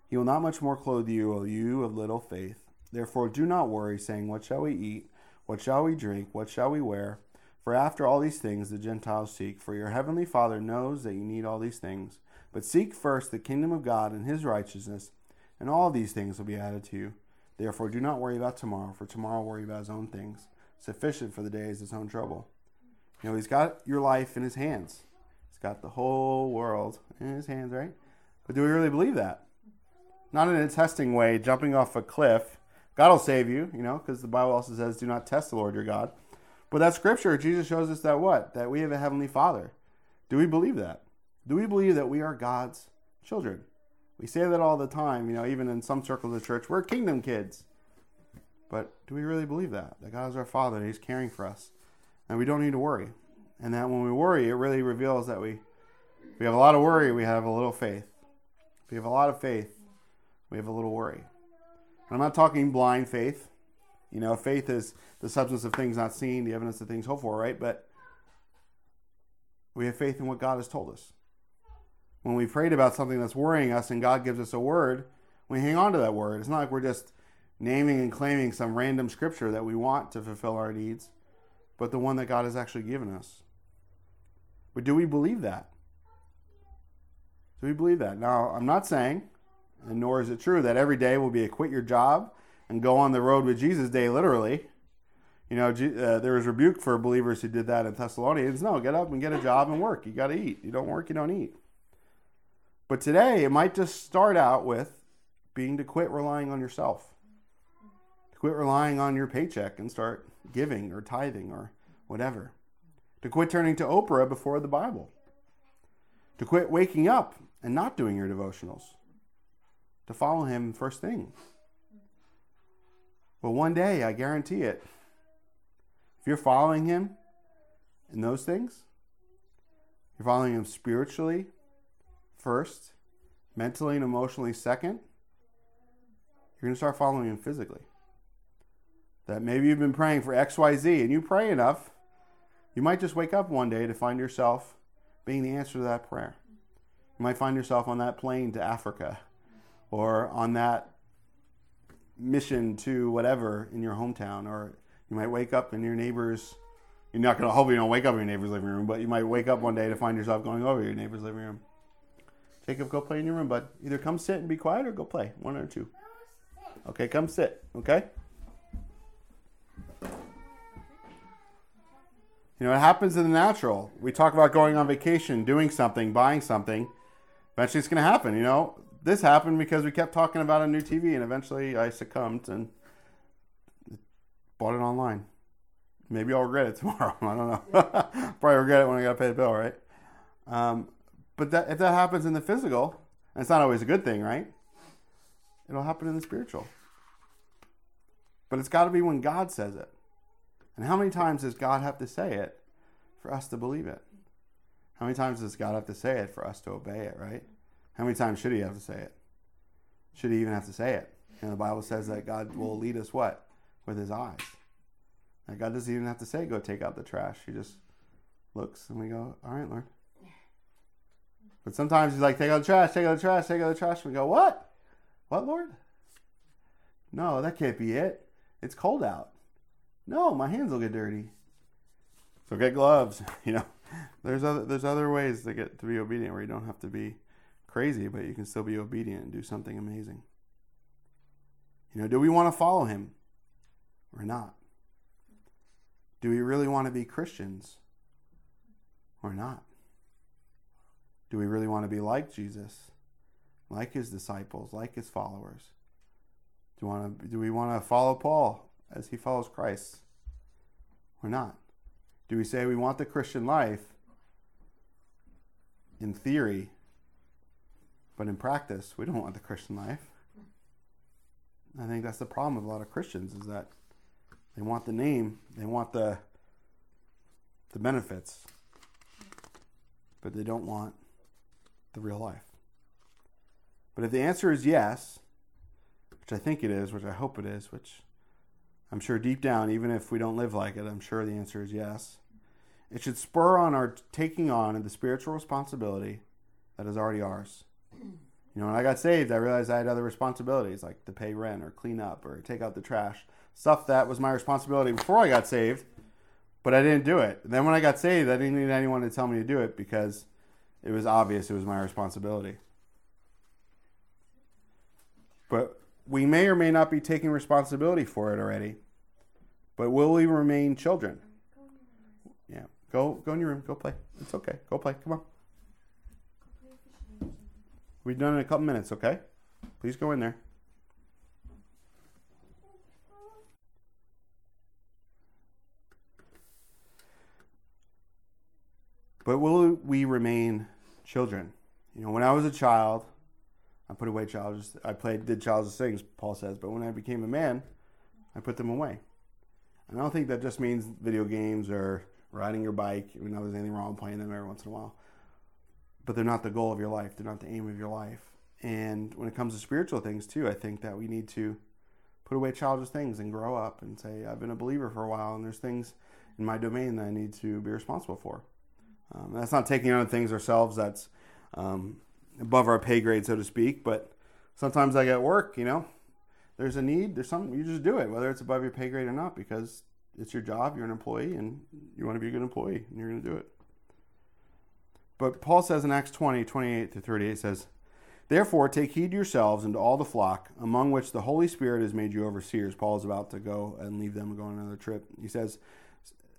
he will not much more clothe you, O you of little faith. Therefore, do not worry, saying, What shall we eat? What shall we drink? What shall we wear? For after all these things the Gentiles seek, for your heavenly Father knows that you need all these things. But seek first the kingdom of God and his righteousness, and all these things will be added to you. Therefore, do not worry about tomorrow, for tomorrow will worry about his own things. Sufficient for the day is his own trouble. You know, he's got your life in his hands. He's got the whole world in his hands, right? But do we really believe that? Not in a testing way, jumping off a cliff. God will save you, you know, because the Bible also says, do not test the Lord your God. But that scripture, Jesus shows us that what? That we have a heavenly Father. Do we believe that? Do we believe that we are God's children? We say that all the time, you know, even in some circles of church, we're kingdom kids. But do we really believe that? That God is our Father, and He's caring for us, and we don't need to worry. And that when we worry, it really reveals that we, we have a lot of worry, we have a little faith. If we have a lot of faith, we have a little worry. And I'm not talking blind faith. You know, faith is the substance of things not seen, the evidence of things hoped for, right? But we have faith in what God has told us. When we prayed about something that's worrying us and God gives us a word, we hang on to that word. It's not like we're just naming and claiming some random scripture that we want to fulfill our needs, but the one that God has actually given us. But do we believe that? Do we believe that? Now, I'm not saying, and nor is it true, that every day will be a quit your job and go on the road with Jesus day, literally. You know, uh, there was rebuke for believers who did that in Thessalonians. No, get up and get a job and work. You got to eat. You don't work, you don't eat. But today, it might just start out with being to quit relying on yourself, to quit relying on your paycheck and start giving or tithing or whatever, to quit turning to Oprah before the Bible, to quit waking up and not doing your devotionals, to follow Him first thing. But one day, I guarantee it, if you're following Him in those things, you're following Him spiritually first, mentally and emotionally second, you're going to start following Him physically. That maybe you've been praying for XYZ and you pray enough, you might just wake up one day to find yourself being the answer to that prayer. You might find yourself on that plane to Africa or on that mission to whatever in your hometown, or you might wake up in your neighbor's. You're not going to hope you don't wake up in your neighbor's living room, but you might wake up one day to find yourself going over your neighbor's living room. Jacob, go play in your room, bud. Either come sit and be quiet or go play. One or two. Okay, come sit. Okay? You know, it happens in the natural. We talk about going on vacation, doing something, buying something. Eventually it's going to happen, you know. This happened because we kept talking about a new TV, and eventually I succumbed and bought it online. Maybe I'll regret it <laughs> tomorrow. I don't know. <laughs> Probably regret it when I got to pay the bill, right? Um, but that, if that happens in the physical, it's not always a good thing, right? It'll happen in the spiritual. But it's got to be when God says it. And how many times does God have to say it for us to believe it? How many times does God have to say it for us to obey it, right? How many times should he have to say it? Should he even have to say it? And the Bible says that God will lead us what? With his eyes. That God doesn't even have to say, go take out the trash. He just looks and we go, all right, Lord. But sometimes he's like, take out the trash, take out the trash, take out the trash. We go, what? What, Lord? No, that can't be it. It's cold out. No, my hands will get dirty. So get gloves. <laughs> You know, there's other there's other ways to get to be obedient where you don't have to be crazy, but you can still be obedient and do something amazing. You know, do we want to follow him or not? Do we really want to be Christians or not? Do we really want to be like Jesus, like his disciples, like his followers? Do want to, do we want to follow Paul as he follows Christ or not? Do we say we want the Christian life in theory, but in practice, we don't want the Christian life? I think that's the problem with a lot of Christians is that they want the name, they want the the benefits, but they don't want the real life? But if the answer is yes, which I think it is, which I hope it is, which I'm sure deep down, even if we don't live like it, I'm sure the answer is yes. It should spur on our taking on the spiritual responsibility that is already ours. You know, when I got saved, I realized I had other responsibilities like to pay rent or clean up or take out the trash. Stuff that was my responsibility before I got saved. But I didn't do it. Then when I got saved, I didn't need anyone to tell me to do it because it was obvious it was my responsibility. But we may or may not be taking responsibility for it already. But will we remain children? Yeah. Go go in your room. Go play. It's okay. Go play. Come on. We've done in a couple minutes, okay? Please go in there. But will we remain children? You know, when I was a child, I put away childish. I played, did childish things. Paul says, but when I became a man, I put them away. And I don't think that just means video games or riding your bike. We know there's anything wrong playing them every once in a while but they're not the goal of your life. They're not the aim of your life. And when it comes to spiritual things too, I think that we need to put away childish things and grow up and say, I've been a believer for a while, and there's things in my domain that I need to be responsible for. Um, that's not taking on things ourselves that's um, above our pay grade, so to speak. But sometimes I get work, you know, there's a need, there's something, you just do it, whether it's above your pay grade or not, because it's your job, you're an employee, and you want to be a good employee, and you're going to do it. But Paul says in Acts 20, 28 to 38, says, Therefore, take heed yourselves and to all the flock, among which the Holy Spirit has made you overseers. Paul is about to go and leave them and go on another trip. He says,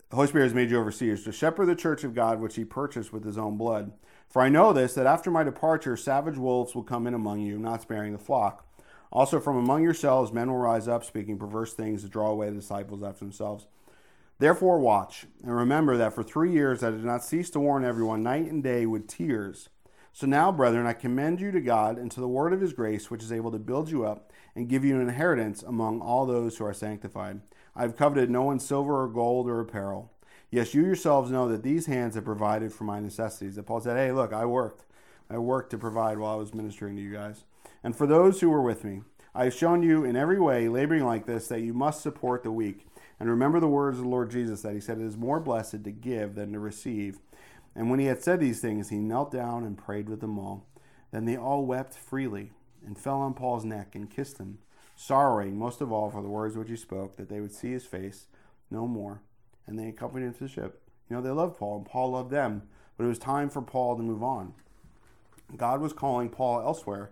The Holy Spirit has made you overseers to shepherd the church of God, which he purchased with his own blood. For I know this, that after my departure, savage wolves will come in among you, not sparing the flock. Also, from among yourselves, men will rise up, speaking perverse things to draw away the disciples after themselves. Therefore, watch, and remember that for three years I did not cease to warn everyone night and day with tears. So now, brethren, I commend you to God and to the word of his grace, which is able to build you up and give you an inheritance among all those who are sanctified. I have coveted no one's silver or gold or apparel. Yes, you yourselves know that these hands have provided for my necessities. That Paul said, Hey, look, I worked. I worked to provide while I was ministering to you guys. And for those who were with me, I have shown you in every way, laboring like this, that you must support the weak and remember the words of the Lord Jesus that he said, It is more blessed to give than to receive. And when he had said these things, he knelt down and prayed with them all. Then they all wept freely and fell on Paul's neck and kissed him, sorrowing most of all for the words which he spoke, that they would see his face no more. And they accompanied him to the ship. You know, they loved Paul, and Paul loved them, but it was time for Paul to move on. God was calling Paul elsewhere,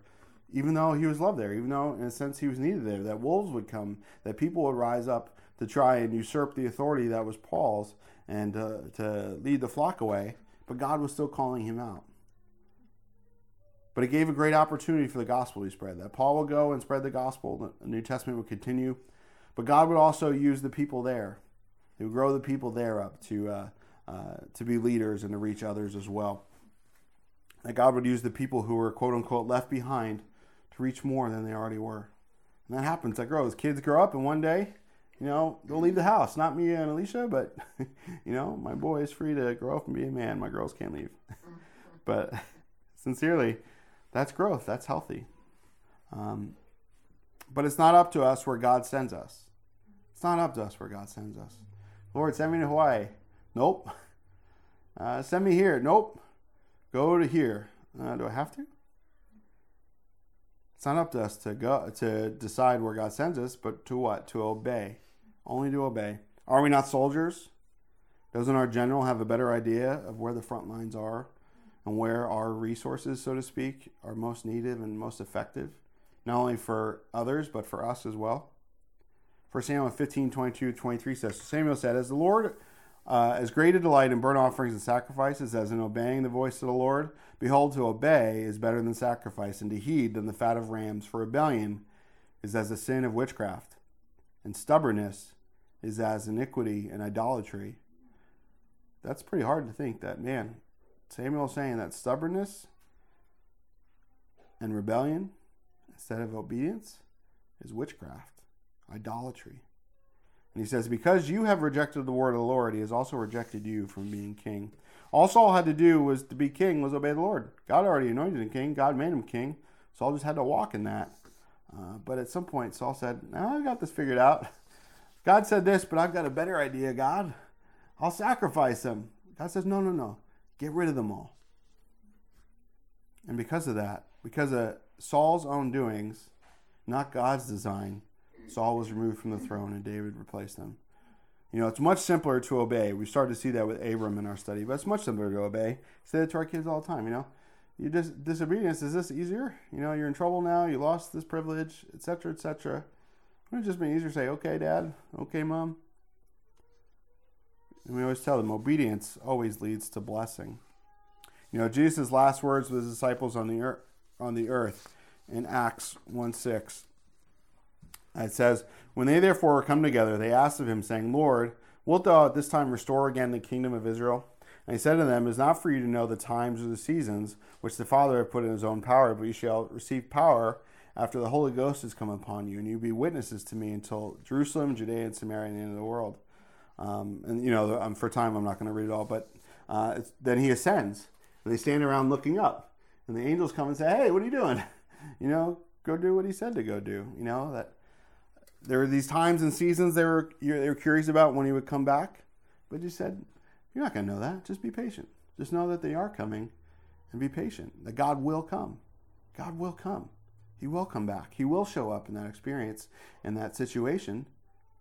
even though he was loved there, even though, in a sense, he was needed there, that wolves would come, that people would rise up to try and usurp the authority that was Paul's and uh, to lead the flock away, but God was still calling him out. But it gave a great opportunity for the gospel to be spread. That Paul would go and spread the gospel, the New Testament would continue, but God would also use the people there. He would grow the people there up to uh, uh, to be leaders and to reach others as well. That God would use the people who were quote unquote left behind to reach more than they already were. And that happens. That grows. Kids grow up, and one day you know, they'll leave the house. Not me and Alicia, but <laughs> you know, my boy is free to grow up and be a man. My girls can't leave. <laughs> but <laughs> sincerely, that's growth. That's healthy. Um, but it's not up to us where God sends us. It's not up to us where God sends us. Lord, send me to Hawaii. Nope. Uh, send me here. Nope. Go to here. Uh, do I have to? It's not up to us to go to decide where God sends us, but to what? To obey. Only to obey. Are we not soldiers? Doesn't our general have a better idea of where the front lines are and where our resources, so to speak, are most needed and most effective? Not only for others, but for us as well. 1 Samuel 15, 22, 23 says, Samuel said, As the Lord uh, as great a delight in burnt offerings and sacrifices as in obeying the voice of the Lord. Behold, to obey is better than sacrifice, and to heed than the fat of rams. For rebellion is as the sin of witchcraft, and stubbornness is as iniquity and idolatry. That's pretty hard to think that, man. Samuel saying that stubbornness and rebellion instead of obedience is witchcraft, idolatry. And he says, Because you have rejected the word of the Lord, he has also rejected you from being king. All Saul had to do was to be king was obey the Lord. God already anointed him king. God made him king. Saul just had to walk in that. Uh, but at some point, Saul said, "Now I've got this figured out. <laughs> God said this, but I've got a better idea, God. I'll sacrifice them. God says, No, no, no. Get rid of them all. And because of that, because of Saul's own doings, not God's design, Saul was removed from the throne and David replaced him. You know, it's much simpler to obey. We started to see that with Abram in our study, but it's much simpler to obey. Say that to our kids all the time, you know. You dis- disobedience, is this easier? You know, you're in trouble now, you lost this privilege, etc., etc. Wouldn't it just be easier to say, okay, dad, okay, mom? And we always tell them obedience always leads to blessing. You know, Jesus' last words with his disciples on the earth, on the earth in Acts 1 6. It says, When they therefore were come together, they asked of him, saying, Lord, wilt thou at this time restore again the kingdom of Israel? And he said to them, It is not for you to know the times or the seasons which the Father hath put in his own power, but you shall receive power after the Holy Ghost has come upon you, and you be witnesses to me until Jerusalem, Judea, and Samaria, and the end of the world. Um, and, you know, um, for time, I'm not going to read it all, but uh, then he ascends. And they stand around looking up. And the angels come and say, Hey, what are you doing? <laughs> You know, go do what he said to go do. You know, that there are these times and seasons they were, they were curious about when he would come back. But he said, You're not going to know that. Just be patient. Just know that they are coming and be patient. That God will come. God will come. He will come back. He will show up in that experience, in that situation.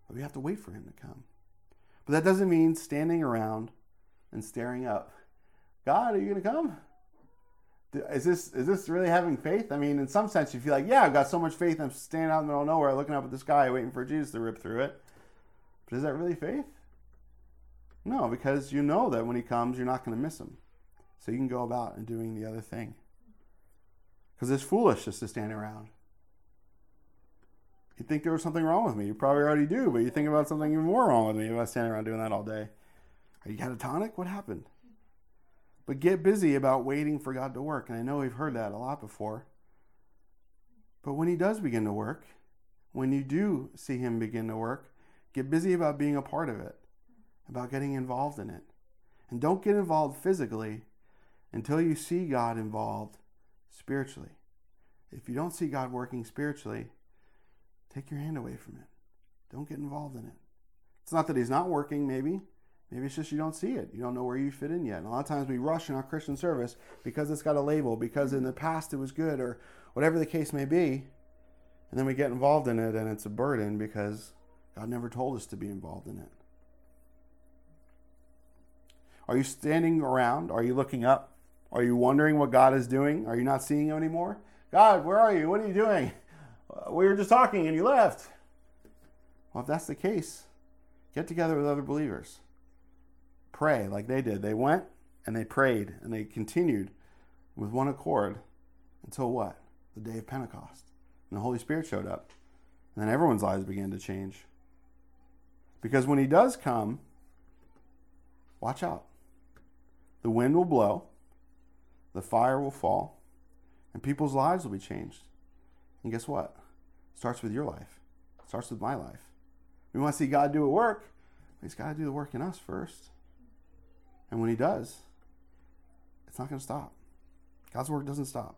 But we have to wait for him to come. But that doesn't mean standing around and staring up God, are you going to come? Is this is this really having faith? I mean, in some sense, you feel like, yeah, I've got so much faith. I'm standing out in the middle of nowhere, looking up at the sky, waiting for Jesus to rip through it. But is that really faith? No, because you know that when he comes, you're not going to miss him. So you can go about and doing the other thing. Because it's foolish just to stand around. You think there was something wrong with me. You probably already do, but you think about something even more wrong with me if I stand around doing that all day. Are you catatonic? What happened? But get busy about waiting for God to work. And I know we've heard that a lot before. But when He does begin to work, when you do see Him begin to work, get busy about being a part of it, about getting involved in it. And don't get involved physically until you see God involved spiritually. If you don't see God working spiritually, take your hand away from it. Don't get involved in it. It's not that He's not working, maybe. Maybe it's just you don't see it. You don't know where you fit in yet. And a lot of times we rush in our Christian service because it's got a label, because in the past it was good, or whatever the case may be. And then we get involved in it and it's a burden because God never told us to be involved in it. Are you standing around? Are you looking up? Are you wondering what God is doing? Are you not seeing Him anymore? God, where are you? What are you doing? Uh, we were just talking and you left. Well, if that's the case, get together with other believers pray like they did. They went and they prayed and they continued with one accord until what? The day of Pentecost. And the Holy Spirit showed up. And then everyone's lives began to change. Because when He does come, watch out. The wind will blow, the fire will fall, and people's lives will be changed. And guess what? It starts with your life, it starts with my life. We want to see God do a work, but He's got to do the work in us first. And when he does, it's not going to stop. God's work doesn't stop.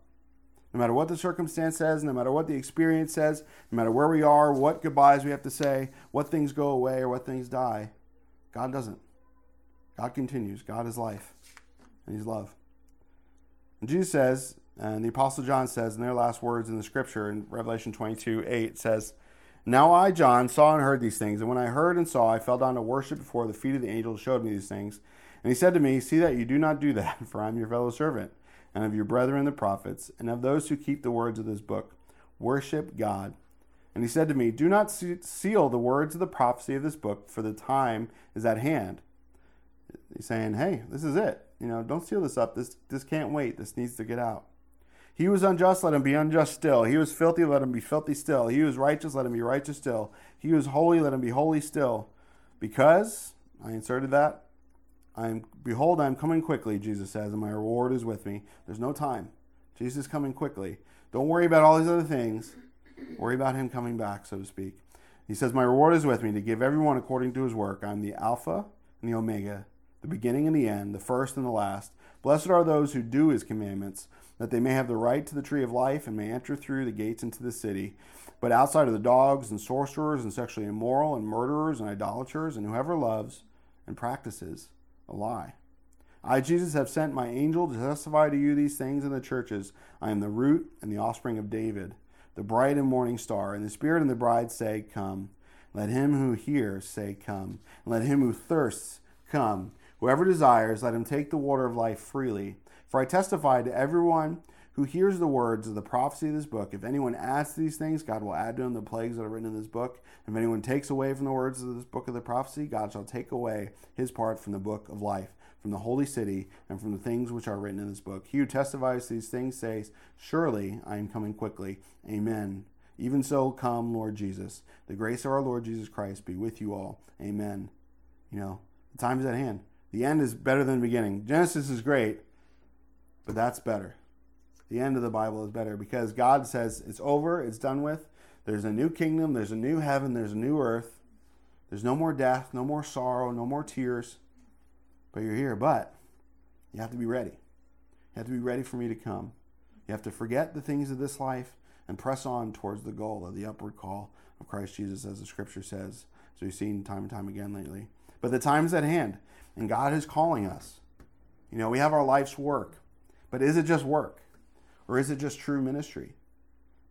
No matter what the circumstance says, no matter what the experience says, no matter where we are, what goodbyes we have to say, what things go away or what things die, God doesn't. God continues. God is life, and He's love. And Jesus says, and the Apostle John says in their last words in the scripture in Revelation 22 8 says, Now I, John, saw and heard these things, and when I heard and saw, I fell down to worship before the feet of the angel who showed me these things. And he said to me, See that you do not do that, <laughs> for I am your fellow servant, and of your brethren the prophets, and of those who keep the words of this book. Worship God. And he said to me, Do not seal the words of the prophecy of this book, for the time is at hand. He's saying, Hey, this is it. You know, don't seal this up. This, this can't wait. This needs to get out. He was unjust, let him be unjust still. He was filthy, let him be filthy still. He was righteous, let him be righteous still. He was holy, let him be holy still. Because, I inserted that, I am behold, I am coming quickly, Jesus says, and my reward is with me. There's no time. Jesus is coming quickly. Don't worry about all these other things. Worry about him coming back, so to speak. He says, My reward is with me to give everyone according to his work. I'm the Alpha and the Omega, the beginning and the end, the first and the last. Blessed are those who do his commandments, that they may have the right to the tree of life and may enter through the gates into the city. But outside of the dogs and sorcerers and sexually immoral and murderers and idolaters and whoever loves and practices a lie. I, Jesus, have sent my angel to testify to you these things in the churches. I am the root and the offspring of David, the bright and morning star. And the Spirit and the bride say, Come. Let him who hears say, Come. And let him who thirsts come. Whoever desires, let him take the water of life freely. For I testify to everyone who hears the words of the prophecy of this book. If anyone adds to these things, God will add to him the plagues that are written in this book. If anyone takes away from the words of this book of the prophecy, God shall take away his part from the book of life, from the holy city, and from the things which are written in this book. He who testifies to these things says, Surely I am coming quickly. Amen. Even so, come, Lord Jesus. The grace of our Lord Jesus Christ be with you all. Amen. You know, the time is at hand. The end is better than the beginning. Genesis is great, but that's better. The end of the Bible is better because God says it's over, it's done with. There's a new kingdom, there's a new heaven, there's a new earth. There's no more death, no more sorrow, no more tears. But you're here. But you have to be ready. You have to be ready for me to come. You have to forget the things of this life and press on towards the goal of the upward call of Christ Jesus, as the scripture says, as we've seen time and time again lately. But the time is at hand, and God is calling us. You know, we have our life's work, but is it just work? Or is it just true ministry?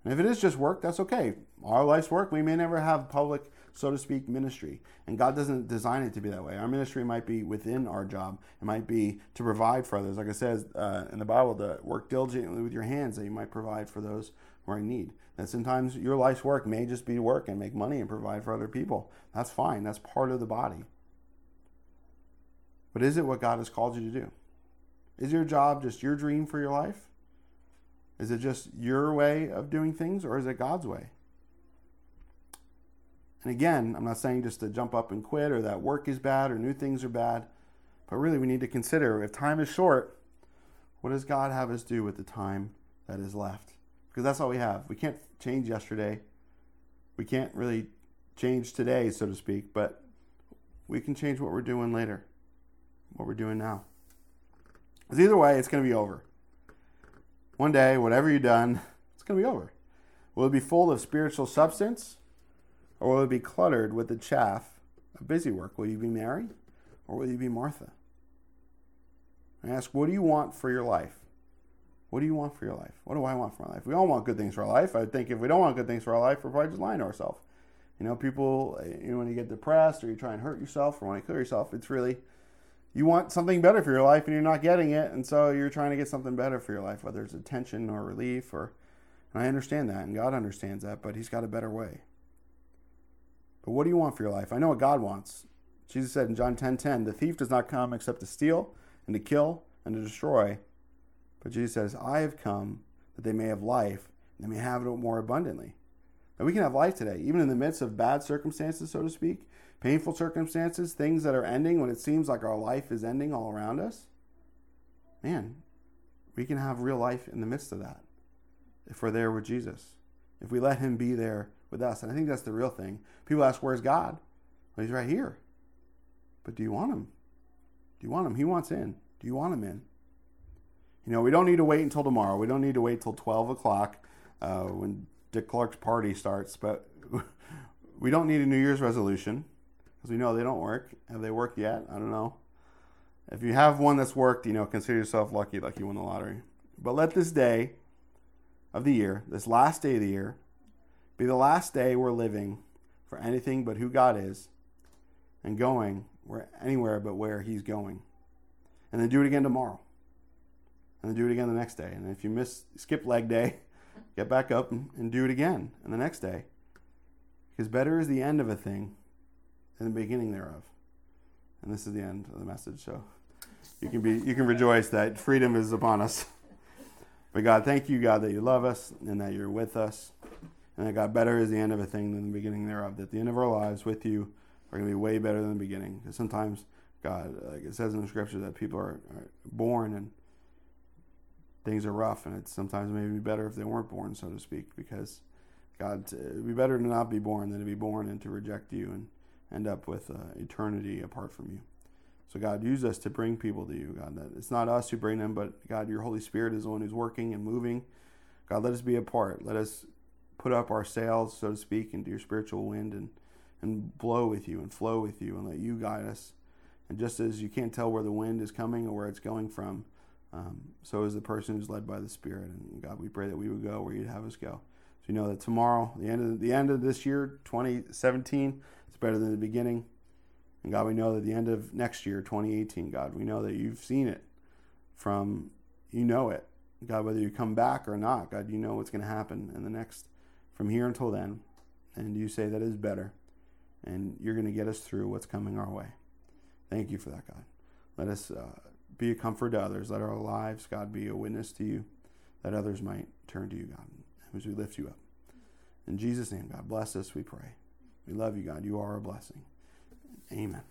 And if it is just work, that's okay. Our life's work, we may never have public, so to speak, ministry. And God doesn't design it to be that way. Our ministry might be within our job, it might be to provide for others. Like I said uh, in the Bible, to work diligently with your hands that you might provide for those who are in need. And sometimes your life's work may just be work and make money and provide for other people. That's fine, that's part of the body. But is it what God has called you to do? Is your job just your dream for your life? Is it just your way of doing things or is it God's way? And again, I'm not saying just to jump up and quit or that work is bad or new things are bad, but really we need to consider if time is short, what does God have us do with the time that is left? Because that's all we have. We can't change yesterday. We can't really change today, so to speak, but we can change what we're doing later, what we're doing now. Because either way, it's going to be over. One day, whatever you've done, it's going to be over. Will it be full of spiritual substance or will it be cluttered with the chaff of busy work? Will you be Mary or will you be Martha? I ask, what do you want for your life? What do you want for your life? What do I want for my life? We all want good things for our life. I think if we don't want good things for our life, we're probably just lying to ourselves. You know, people, eh, you know, when you get depressed or you try and hurt yourself or want to kill yourself, it's really you want something better for your life and you're not getting it and so you're trying to get something better for your life whether it's attention or relief or and i understand that and god understands that but he's got a better way. But what do you want for your life? I know what god wants. Jesus said in john 10 10 the thief does not come except to steal and to kill and to destroy. But jesus says i have come that they may have life and they may have it more abundantly. And we can have life today even in the midst of bad circumstances so to speak painful circumstances, things that are ending when it seems like our life is ending all around us, man, we can have real life in the midst of that if we're there with Jesus, if we let Him be there with us. And I think that's the real thing. People ask, Where's God? Well, He's right here. But do you want Him? Do you want Him? He wants in. Do you want Him in? You know, we don't need to wait until tomorrow. We don't need to wait till 12 o'clock uh, when Dick Clark's party starts, but <laughs> we don't need a New Year's resolution because we know they don't work. Have they worked yet? I don't know. If you have one that's worked, you know, consider yourself lucky, like you won the lottery. But let this day of the year, this last day of the year, be the last day we're living for anything but who God is and going where anywhere but where He's going. And then do it again tomorrow. And then do it again the next day. And if you miss skip leg day, <laughs> get back up and, and do it again and the next day. Because better is the end of a thing and the beginning thereof. And this is the end of the message. So <laughs> you can be you can rejoice that freedom is upon us. But God, thank you, God, that you love us and that you're with us. And that God, better is the end of a thing than the beginning thereof. That the end of our lives with you are going to be way better than the beginning. Because sometimes, God, like it says in the scripture, that people are, are born and things are rough, and it's sometimes maybe better if they weren't born, so to speak, because God, it'd be better to not be born than to be born and to reject you and end up with uh, eternity apart from you. So, God, use us to bring people to you, God. That it's not us who bring them, but God, your Holy Spirit is the one who's working and moving. God, let us be a part. Let us put up our sails, so to speak, into your spiritual wind and, and blow with you and flow with you and let you guide us. And just as you can't tell where the wind is coming or where it's going from, um, so is the person who's led by the Spirit. And God, we pray that we would go where you'd have us go. So you know that tomorrow, the end of the end of this year, 2017, is better than the beginning. And God, we know that the end of next year, 2018, God, we know that you've seen it from, you know it. God, whether you come back or not, God, you know what's going to happen in the next, from here until then. And you say that is better. And you're going to get us through what's coming our way. Thank you for that, God. Let us uh, be a comfort to others. Let our lives, God, be a witness to you that others might turn to you, God, as we lift you up. In Jesus' name, God, bless us, we pray. We love you, God. You are a blessing. Amen.